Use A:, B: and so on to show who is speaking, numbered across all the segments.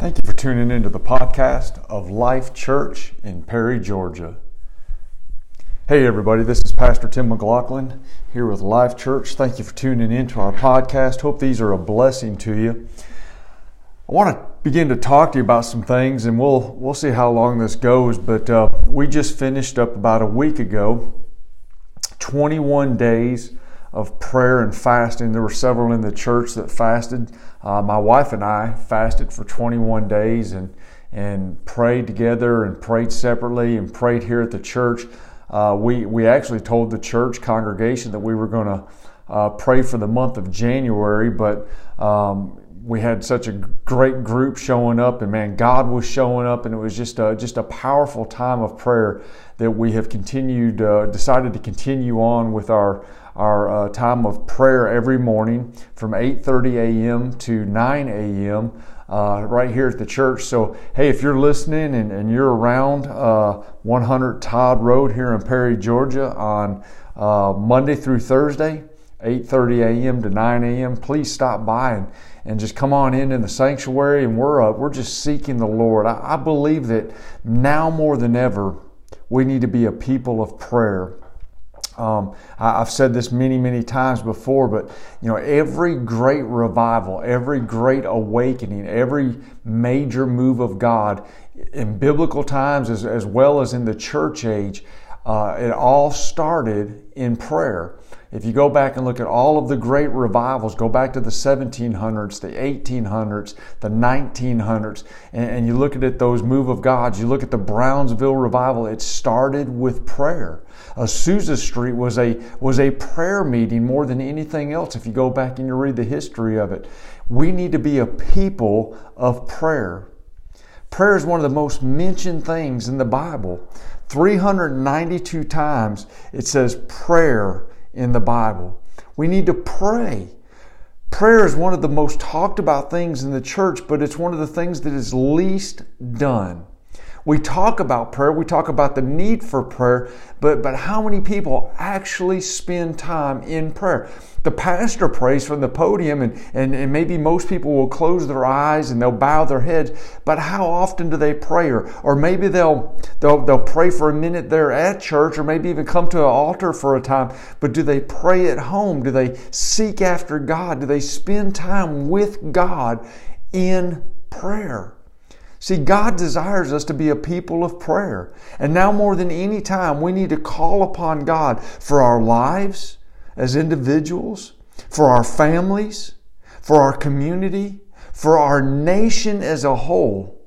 A: Thank you for tuning into the podcast of Life Church in Perry, Georgia. Hey, everybody, this is Pastor Tim McLaughlin here with Life Church. Thank you for tuning in to our podcast. Hope these are a blessing to you. I want to begin to talk to you about some things, and we'll we'll see how long this goes. But uh, we just finished up about a week ago, 21 days of prayer and fasting. There were several in the church that fasted. Uh, my wife and I fasted for 21 days and and prayed together and prayed separately and prayed here at the church. Uh, we we actually told the church congregation that we were going to uh, pray for the month of January, but um, we had such a great group showing up, and man, God was showing up, and it was just a, just a powerful time of prayer that we have continued, uh, decided to continue on with our our uh, time of prayer every morning from 8:30 a.m. to 9 a.m. Uh, right here at the church. So, hey, if you're listening and, and you're around uh, 100 Todd Road here in Perry, Georgia, on uh, Monday through Thursday, 8:30 a.m. to 9 a.m., please stop by and, and just come on in in the sanctuary. And we're uh, we're just seeking the Lord. I, I believe that now more than ever, we need to be a people of prayer. Um, I, have said this many, many times before, but you know, every great revival, every great awakening, every major move of God in biblical times as, as well as in the church age, uh, it all started in prayer. If you go back and look at all of the great revivals, go back to the 1700s, the 1800s, the 1900s, and, and you look at it, those move of gods, you look at the Brownsville revival, it started with prayer. Azusa Street was a, was a prayer meeting more than anything else if you go back and you read the history of it. We need to be a people of prayer. Prayer is one of the most mentioned things in the Bible. 392 times it says prayer in the Bible. We need to pray. Prayer is one of the most talked about things in the church, but it's one of the things that is least done. We talk about prayer, we talk about the need for prayer, but, but how many people actually spend time in prayer? The pastor prays from the podium, and, and, and maybe most people will close their eyes and they'll bow their heads, but how often do they pray? Or, or maybe they'll, they'll, they'll pray for a minute there at church, or maybe even come to an altar for a time, but do they pray at home? Do they seek after God? Do they spend time with God in prayer? See, God desires us to be a people of prayer. And now more than any time, we need to call upon God for our lives as individuals, for our families, for our community, for our nation as a whole,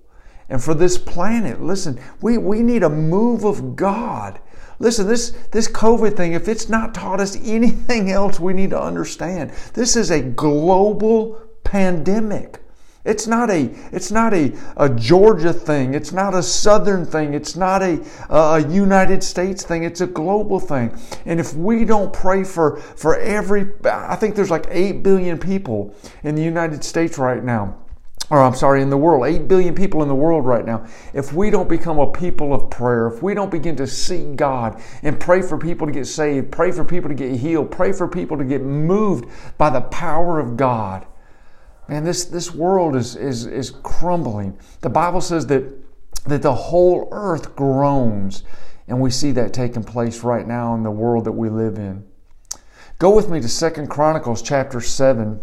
A: and for this planet. Listen, we, we need a move of God. Listen, this, this COVID thing, if it's not taught us anything else, we need to understand. This is a global pandemic. It's not a it's not a, a Georgia thing. It's not a Southern thing. It's not a, a United States thing. It's a global thing. And if we don't pray for for every, I think there's like eight billion people in the United States right now. Or I'm sorry, in the world, 8 billion people in the world right now. If we don't become a people of prayer, if we don't begin to seek God and pray for people to get saved, pray for people to get healed, pray for people to get moved by the power of God, Man, this, this world is, is, is crumbling. The Bible says that, that the whole earth groans, and we see that taking place right now in the world that we live in. Go with me to Second Chronicles chapter 7.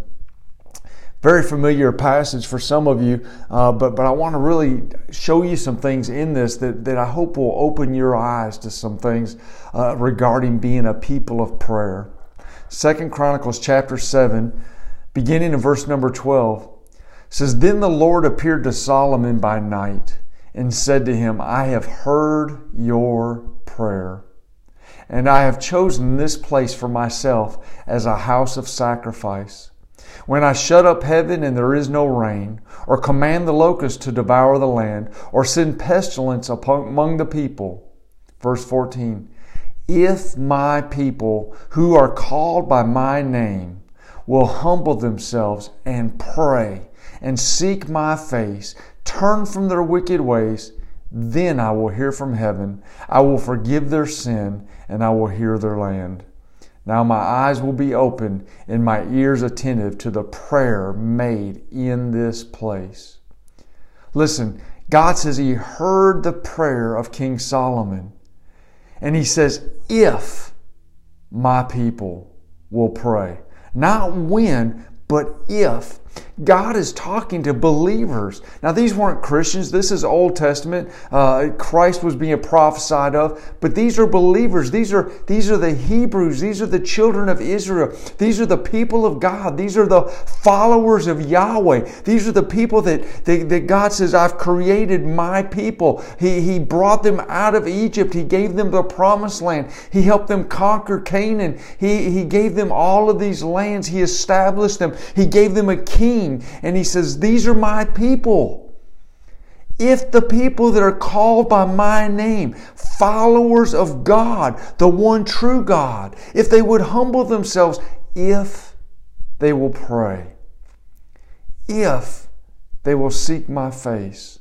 A: Very familiar passage for some of you, uh, but, but I want to really show you some things in this that, that I hope will open your eyes to some things uh, regarding being a people of prayer. Second Chronicles chapter 7 beginning in verse number 12, says, Then the Lord appeared to Solomon by night and said to him, I have heard your prayer, and I have chosen this place for myself as a house of sacrifice. When I shut up heaven and there is no rain, or command the locusts to devour the land, or send pestilence among the people. Verse 14, if my people who are called by my name will humble themselves and pray and seek my face, turn from their wicked ways, then I will hear from heaven. I will forgive their sin and I will hear their land. Now my eyes will be open and my ears attentive to the prayer made in this place. Listen, God says He heard the prayer of King Solomon. And He says, if my people will pray. Not when, but if. God is talking to believers. Now, these weren't Christians. This is Old Testament. Uh, Christ was being prophesied of, but these are believers. These are these are the Hebrews. These are the children of Israel. These are the people of God. These are the followers of Yahweh. These are the people that, that, that God says, "I've created my people." He He brought them out of Egypt. He gave them the promised land. He helped them conquer Canaan. He He gave them all of these lands. He established them. He gave them a king. And he says, These are my people. If the people that are called by my name, followers of God, the one true God, if they would humble themselves, if they will pray, if they will seek my face,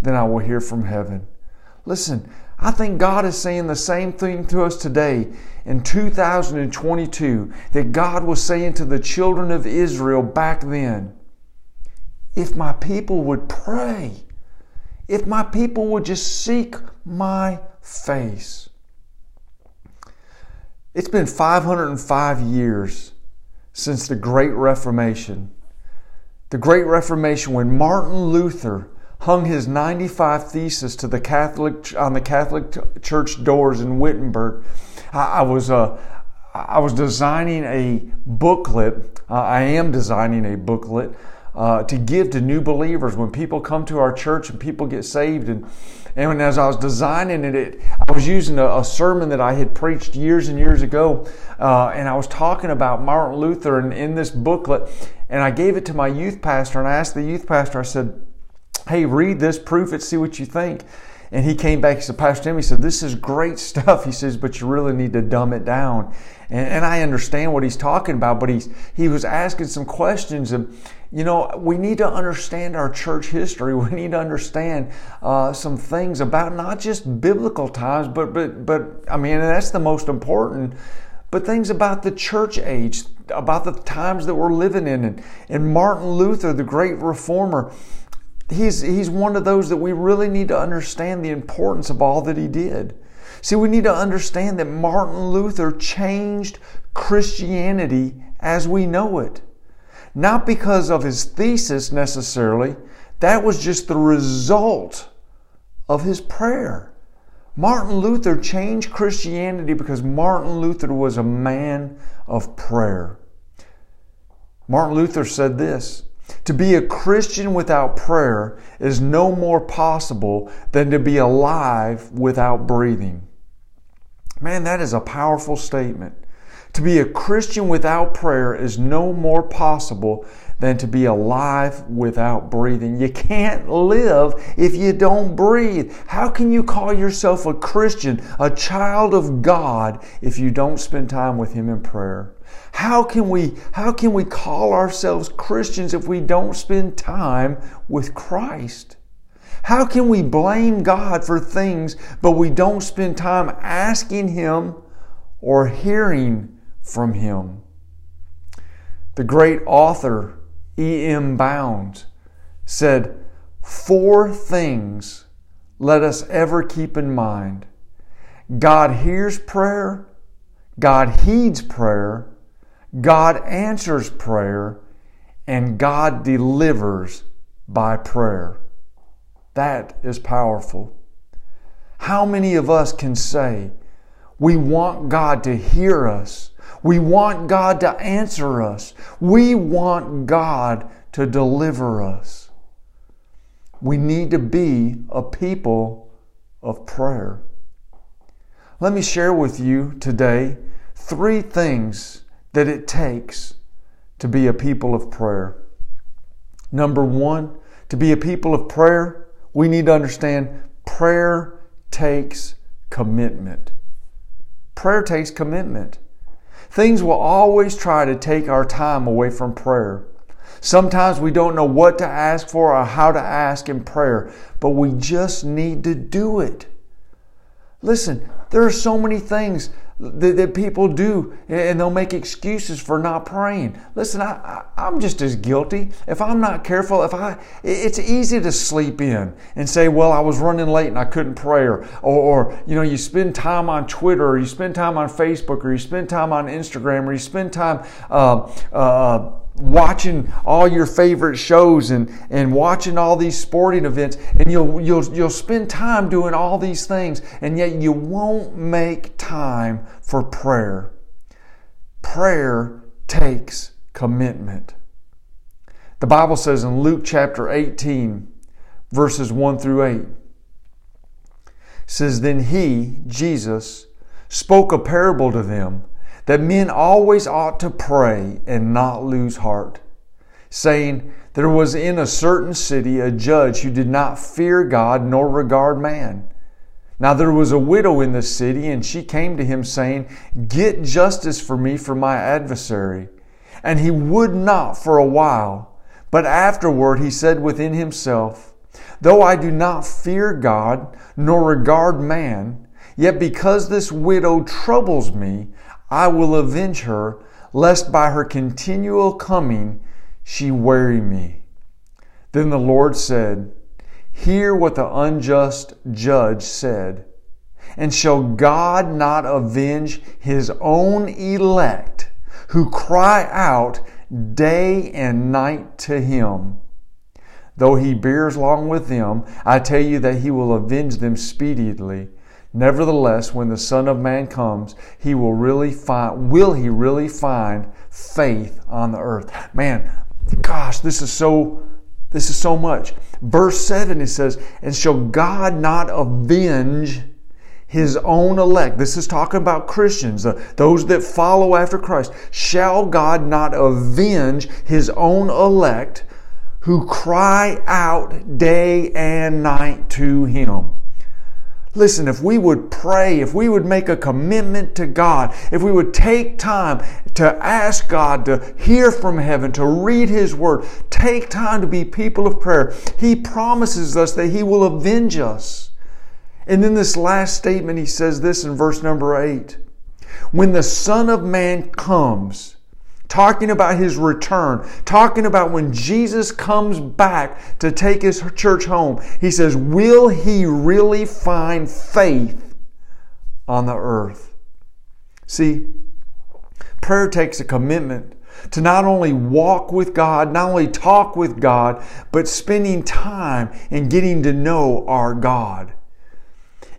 A: then I will hear from heaven. Listen, I think God is saying the same thing to us today in 2022 that God was saying to the children of Israel back then. If my people would pray, if my people would just seek my face. It's been 505 years since the Great Reformation. The Great Reformation, when Martin Luther hung his 95 thesis to the Catholic on the Catholic Church doors in Wittenberg. I, I was uh, I was designing a booklet. Uh, I am designing a booklet uh, to give to new believers when people come to our church and people get saved. And, and as I was designing it, it I was using a, a, sermon that I had preached years and years ago. Uh, and I was talking about Martin Luther and in this booklet. And I gave it to my youth pastor. And I asked the youth pastor, I said, Hey, read this, proof it, see what you think. And he came back, he said, Pastor Tim, he said, This is great stuff. He says, But you really need to dumb it down. And, and I understand what he's talking about, but he's, he was asking some questions. And, you know, we need to understand our church history. We need to understand uh, some things about not just biblical times, but, but, but, I mean, that's the most important, but things about the church age, about the times that we're living in. And, and Martin Luther, the great reformer, he's, he's one of those that we really need to understand the importance of all that he did. See, we need to understand that Martin Luther changed Christianity as we know it. Not because of his thesis necessarily, that was just the result of his prayer. Martin Luther changed Christianity because Martin Luther was a man of prayer. Martin Luther said this to be a Christian without prayer is no more possible than to be alive without breathing. Man, that is a powerful statement. To be a Christian without prayer is no more possible than to be alive without breathing. You can't live if you don't breathe. How can you call yourself a Christian, a child of God, if you don't spend time with Him in prayer? How can we how can we call ourselves Christians if we don't spend time with Christ? How can we blame God for things but we don't spend time asking him or hearing from him? The great author E.M. Bounds said, Four things let us ever keep in mind God hears prayer, God heeds prayer, God answers prayer and God delivers by prayer. That is powerful. How many of us can say, we want God to hear us? We want God to answer us. We want God to deliver us. We need to be a people of prayer. Let me share with you today three things that it takes to be a people of prayer. Number one, to be a people of prayer, we need to understand prayer takes commitment. Prayer takes commitment. Things will always try to take our time away from prayer. Sometimes we don't know what to ask for or how to ask in prayer, but we just need to do it. Listen, there are so many things that people do and they'll make excuses for not praying. Listen, I, I, am just as guilty. If I'm not careful, if I, it's easy to sleep in and say, well, I was running late and I couldn't pray or, or, or you know, you spend time on Twitter or you spend time on Facebook or you spend time on Instagram or you spend time, uh, uh, watching all your favorite shows and, and watching all these sporting events and you'll, you'll, you'll spend time doing all these things and yet you won't make time for prayer. Prayer takes commitment. The Bible says in Luke chapter 18 verses 1 through 8 says then he Jesus spoke a parable to them that men always ought to pray and not lose heart, saying, There was in a certain city a judge who did not fear God nor regard man. Now there was a widow in the city, and she came to him, saying, Get justice for me from my adversary. And he would not for a while. But afterward he said within himself, Though I do not fear God nor regard man, yet because this widow troubles me, I will avenge her, lest by her continual coming she weary me. Then the Lord said, Hear what the unjust judge said. And shall God not avenge his own elect who cry out day and night to him? Though he bears long with them, I tell you that he will avenge them speedily. Nevertheless, when the Son of Man comes, he will really find, will he really find faith on the earth? Man, gosh, this is so, this is so much. Verse 7, it says, And shall God not avenge his own elect? This is talking about Christians, those that follow after Christ. Shall God not avenge his own elect who cry out day and night to him? Listen, if we would pray, if we would make a commitment to God, if we would take time to ask God to hear from heaven, to read His Word, take time to be people of prayer, He promises us that He will avenge us. And in this last statement, He says this in verse number 8 When the Son of Man comes, talking about his return, talking about when Jesus comes back to take his church home. He says, Will he really find faith on the earth? See, prayer takes a commitment to not only walk with God, not only talk with God, but spending time and getting to know our God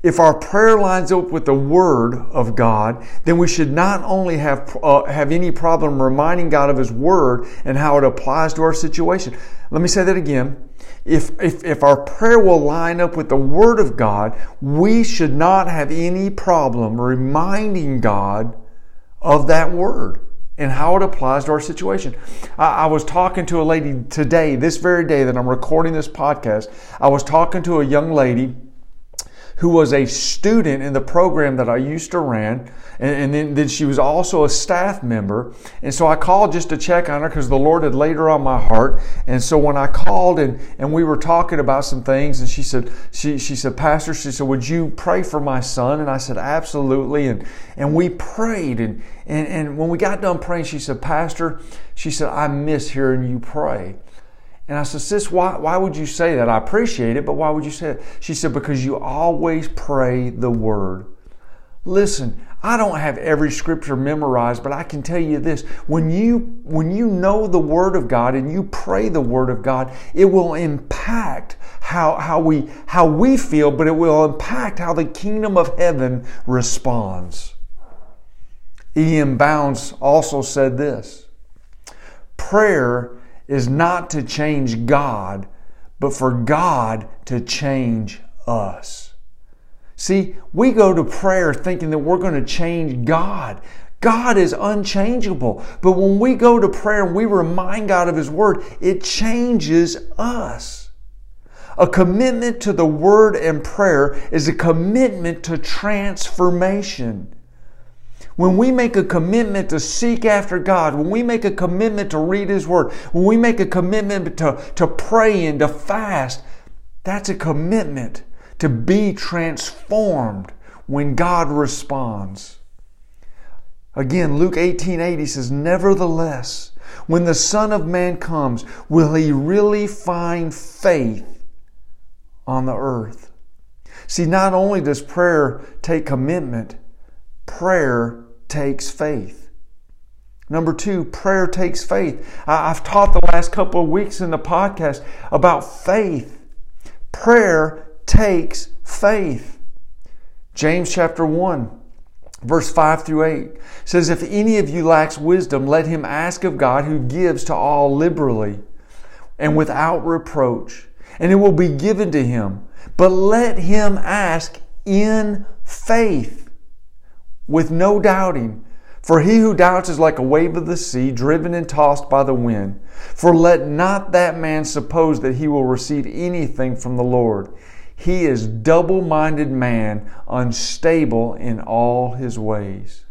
A: if our prayer lines up with the Word of God, then we should not only have, uh, have any problem reminding God of His Word and how it applies to our situation. Let me say that again. If, if, if our prayer will line up with the Word of God, we should not have any problem reminding God of that Word and how it applies to our situation. I, I, was talking to a lady today, this very day that I'm recording this podcast. I was talking to a young lady who was a student in the program that I used to run. And, and then, then she was also a staff member. And so I called just to check on her because the Lord had laid her on my heart. And so when I called and, and we were talking about some things, and she said, she, she said, Pastor, she said, would you pray for my son? And I said, absolutely. And, and we prayed. And, and, and when we got done praying, she said, Pastor, she said, I miss hearing you pray. And I said, Sis, why, why would you say that? I appreciate it, but why would you say it? She said, Because you always pray the word. Listen, I don't have every scripture memorized, but I can tell you this. When you when you know the word of God and you pray the word of God, it will impact how, how we how we feel, but it will impact how the kingdom of heaven responds. E.M. Bounds also said this. Prayer is not to change God, but for God to change us. See, we go to prayer thinking that we're going to change God. God is unchangeable. But when we go to prayer and we remind God of His Word, it changes us. A commitment to the Word and prayer is a commitment to transformation. When we make a commitment to seek after God, when we make a commitment to read His Word, when we make a commitment to, to pray and to fast, that's a commitment to be transformed when God responds. Again, Luke 18:80 says, "Nevertheless, when the Son of Man comes, will he really find faith on the earth?" See, not only does prayer take commitment, prayer takes faith. Number two, prayer takes faith. I've taught the last couple of weeks in the podcast about faith. Prayer takes faith. James chapter 1 Verse 5 through 8 says, If any of you lacks wisdom, let him ask of God who gives to all liberally and without reproach, and it will be given to him. But let him ask in faith with no doubting. For he who doubts is like a wave of the sea, driven and tossed by the wind. For let not that man suppose that he will receive anything from the Lord. He is double minded man, unstable in all his ways.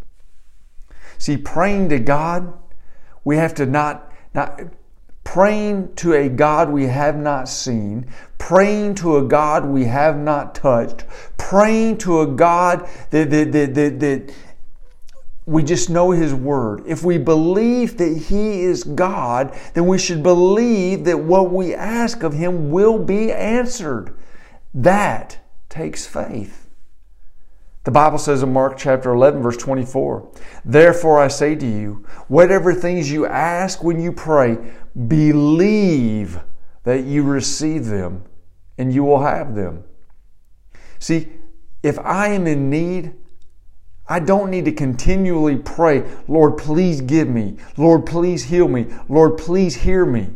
A: See, praying to God, we have to not, not praying to a God we have not seen, praying to a God we have not touched, praying to a God that, that, that, that, that we just know His Word. If we believe that He is God, then we should believe that what we ask of Him will be answered. That takes faith. The Bible says in Mark chapter 11, verse 24, Therefore I say to you, whatever things you ask when you pray, believe that you receive them and you will have them. See, if I am in need, I don't need to continually pray, Lord, please give me. Lord, please heal me. Lord, please hear me.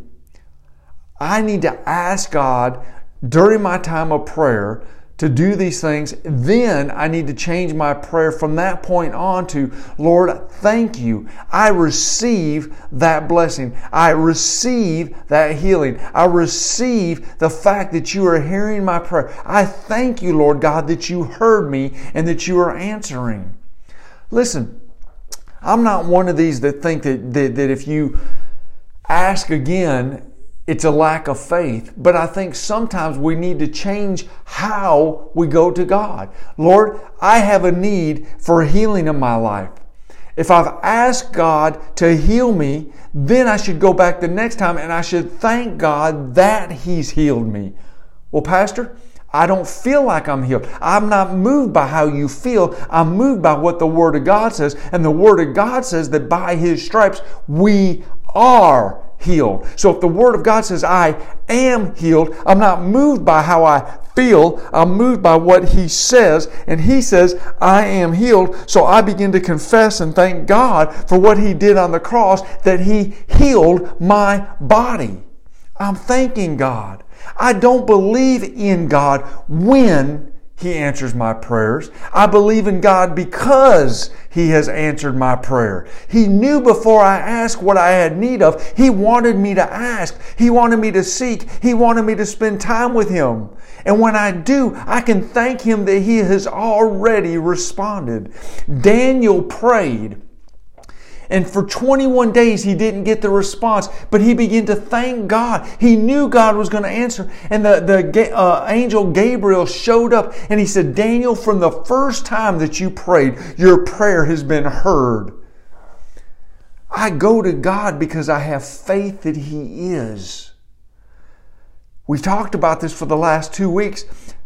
A: I need to ask God during my time of prayer to do these things, then I need to change my prayer from that point on to, Lord, thank you. I receive that blessing. I receive that healing. I receive the fact that you are hearing my prayer. I thank you, Lord God, that you heard me and that you are answering. Listen, I'm not one of these that think that, that, that if you ask again, it's a lack of faith. But I think sometimes we need to change how we go to God. Lord, I have a need for healing in my life. If I've asked God to heal me, then I should go back the next time and I should thank God that He's healed me. Well, Pastor, I don't feel like I'm healed. I'm not moved by how you feel. I'm moved by what the Word of God says. And the Word of God says that by His stripes we are healed. So if the Word of God says, I am healed, I'm not moved by how I feel. I'm moved by what He says. And He says, I am healed. So I begin to confess and thank God for what He did on the cross, that He healed my body. I'm thanking God. I don't believe in God when he answers my prayers. I believe in God because He has answered my prayer. He knew before I asked what I had need of. He wanted me to ask. He wanted me to seek. He wanted me to spend time with Him. And when I do, I can thank Him that He has already responded. Daniel prayed and for 21 days, he didn't get the response, but he began to thank God. He knew God was going to answer. And the, the uh, angel Gabriel showed up and he said, Daniel, from the first time that you prayed, your prayer has been heard. I go to God because I have faith that He is. We've talked about this for the last two weeks.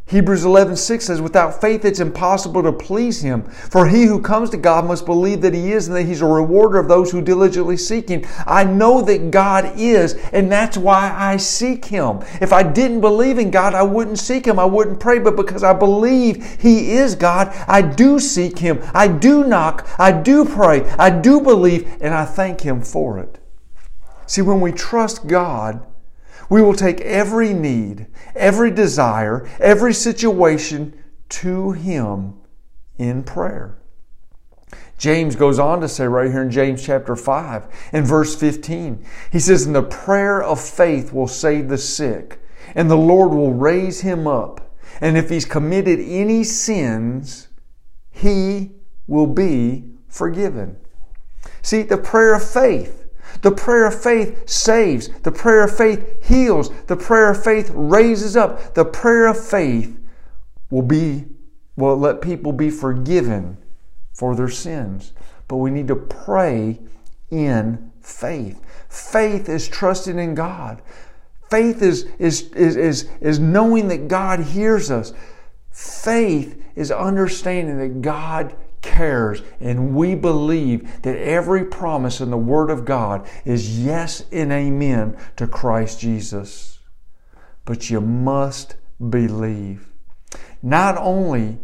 A: Hebrews 11, 6 says, Without faith it's impossible to please him. For he who comes to God must believe that he is and that he's a rewarder of those who diligently seek him. I know that God is, and that's why I seek him. If I didn't believe in God, I wouldn't seek him. I wouldn't pray, but because I believe he is God, I do seek him. I do knock. I do pray. I do believe, and I thank him for it. See, when we trust God, we will take every need, every desire, every situation to Him in prayer. James goes on to say right here in James chapter 5 in verse 15, he says, And the prayer of faith will save the sick, and the Lord will raise him up. And if he's committed any sins, he will be forgiven. See, the prayer of faith the prayer of faith saves. The prayer of faith heals. The prayer of faith raises up. The prayer of faith will be will let people be forgiven for their sins. but we need to pray in faith. Faith is trusting in God. Faith is, is, is, is, is knowing that God hears us. Faith is understanding that God cares and we believe that every promise in the Word of God is yes and amen to Christ Jesus. But you must believe. Not only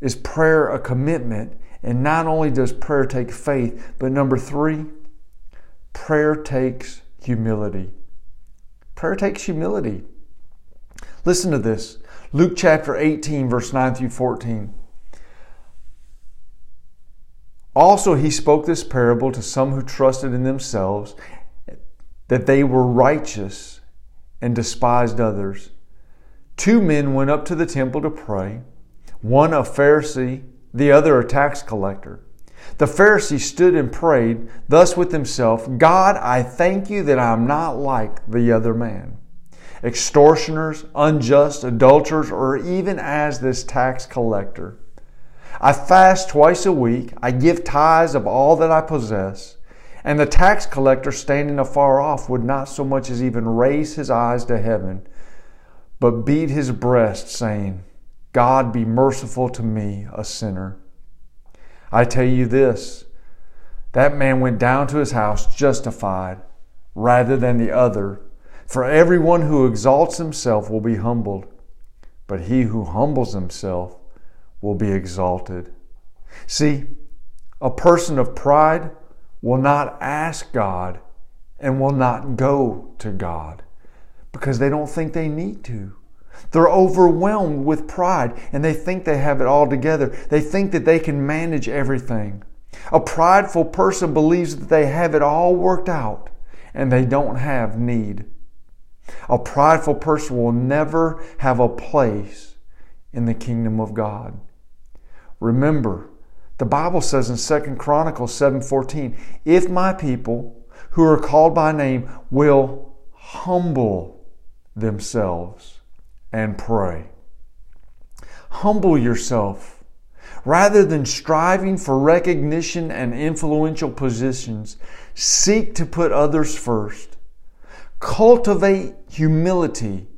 A: is prayer a commitment, and not only does prayer take faith, but number three, prayer takes humility. Prayer takes humility. Listen to this Luke chapter 18, verse 9 through 14. Also, he spoke this parable to some who trusted in themselves that they were righteous and despised others. Two men went up to the temple to pray, one a Pharisee, the other a tax collector. The Pharisee stood and prayed thus with himself God, I thank you that I am not like the other man, extortioners, unjust, adulterers, or even as this tax collector. I fast twice a week. I give tithes of all that I possess. And the tax collector standing afar off would not so much as even raise his eyes to heaven, but beat his breast, saying, God be merciful to me, a sinner. I tell you this that man went down to his house justified rather than the other. For everyone who exalts himself will be humbled, but he who humbles himself will be exalted. See, a person of pride will not ask God and will not go to God because they don't think they need to. They're overwhelmed with pride and they think they have it all together. They think that they can manage everything. A prideful person believes that they have it all worked out and they don't have need. A prideful person will never have a place in the kingdom of God. Remember, the Bible says in 2 Chronicles 7:14, "If my people who are called by name will humble themselves and pray." Humble yourself. Rather than striving for recognition and influential positions, seek to put others first. Cultivate humility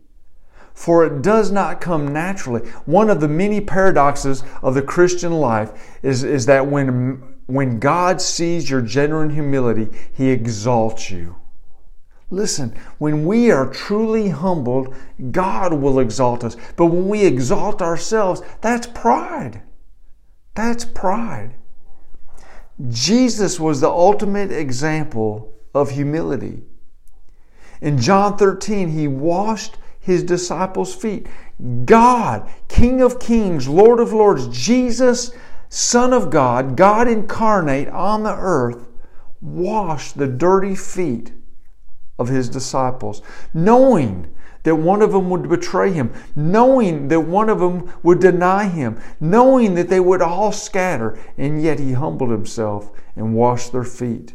A: for it does not come naturally. One of the many paradoxes of the Christian life is, is that when, when God sees your genuine humility, He exalts you. Listen, when we are truly humbled, God will exalt us. But when we exalt ourselves, that's pride. That's pride. Jesus was the ultimate example of humility. In John 13, he washed his disciples' feet. God, King of Kings, Lord of Lords, Jesus, Son of God, God incarnate on the earth, washed the dirty feet of his disciples, knowing that one of them would betray him, knowing that one of them would deny him, knowing that they would all scatter, and yet he humbled himself and washed their feet.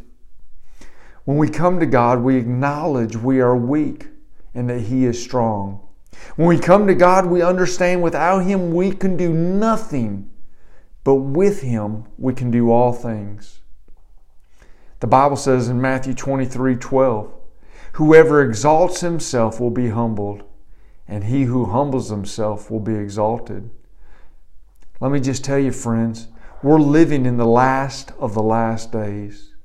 A: When we come to God, we acknowledge we are weak and that He is strong. When we come to God, we understand without Him we can do nothing, but with Him we can do all things. The Bible says in Matthew 23 12, Whoever exalts himself will be humbled, and he who humbles himself will be exalted. Let me just tell you, friends, we're living in the last of the last days.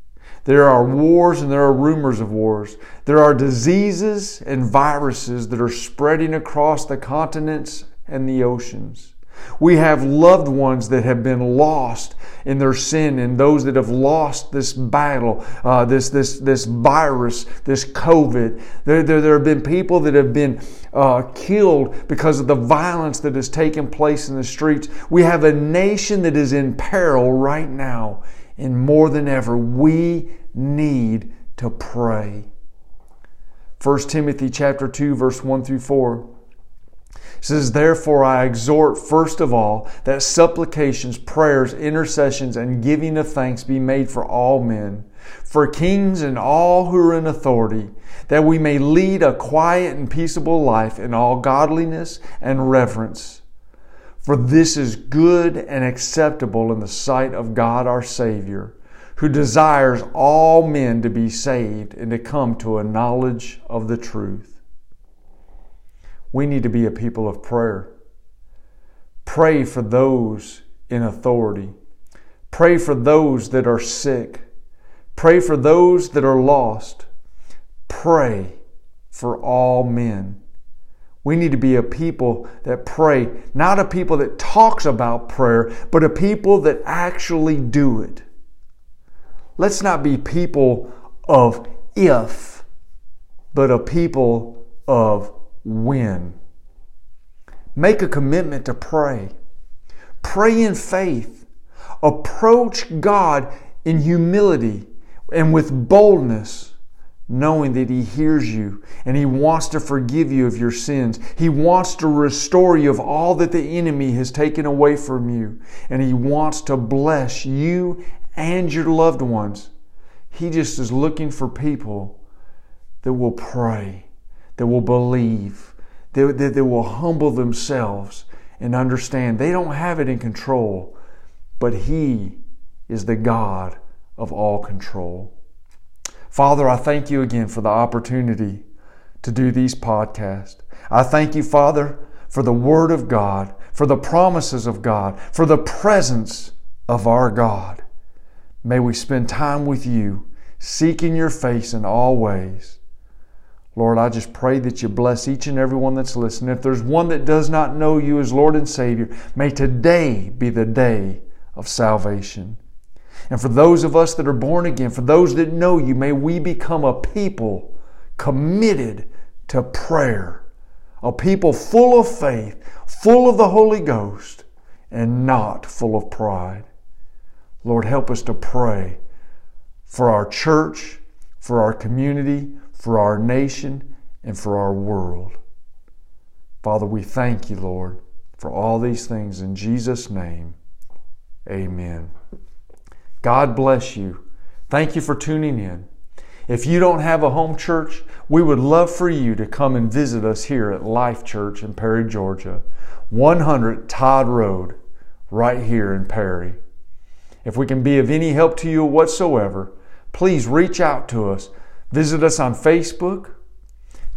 A: There are wars and there are rumors of wars. There are diseases and viruses that are spreading across the continents and the oceans. We have loved ones that have been lost in their sin and those that have lost this battle, uh, this, this, this virus, this COVID. There, there, there have been people that have been uh, killed because of the violence that has taken place in the streets. We have a nation that is in peril right now and more than ever, we need to pray. 1 Timothy chapter 2 verse 1 through 4 says therefore I exhort first of all that supplications prayers intercessions and giving of thanks be made for all men for kings and all who are in authority that we may lead a quiet and peaceable life in all godliness and reverence For this is good and acceptable in the sight of God our Savior, who desires all men to be saved and to come to a knowledge of the truth. We need to be a people of prayer. Pray for those in authority. Pray for those that are sick. Pray for those that are lost. Pray for all men. We need to be a people that pray, not a people that talks about prayer, but a people that actually do it. Let's not be people of if, but a people of when. Make a commitment to pray. Pray in faith. Approach God in humility and with boldness, knowing that He hears you and He wants to forgive you of your sins. He wants to restore you of all that the enemy has taken away from you. And He wants to bless you and your loved ones. He just is looking for people that will pray, that will believe, that, that, that will humble themselves and understand they don't have it in control, but He is the God of all control. Father, I thank you again for the opportunity to do these podcasts. I thank you, Father, for the Word of God, for the promises of God, for the presence of our God. May we spend time with you, seeking your face in all ways. Lord, I just pray that you bless each and every one that's listening. If there's one that does not know you as Lord and Savior, may today be the day of salvation. And for those of us that are born again, for those that know you, may we become a people committed to prayer, a people full of faith, full of the Holy Ghost, and not full of pride. Lord, help us to pray for our church, for our community, for our nation, and for our world. Father, we thank you, Lord, for all these things in Jesus' name. Amen. God bless you. Thank you for tuning in. If you don't have a home church, we would love for you to come and visit us here at Life Church in Perry, Georgia, 100 Todd Road, right here in Perry. If we can be of any help to you whatsoever, please reach out to us. Visit us on Facebook.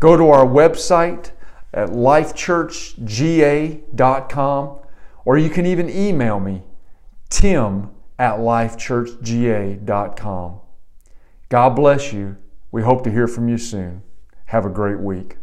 A: Go to our website at lifechurchga.com, or you can even email me, tim at lifechurchga.com. God bless you. We hope to hear from you soon. Have a great week.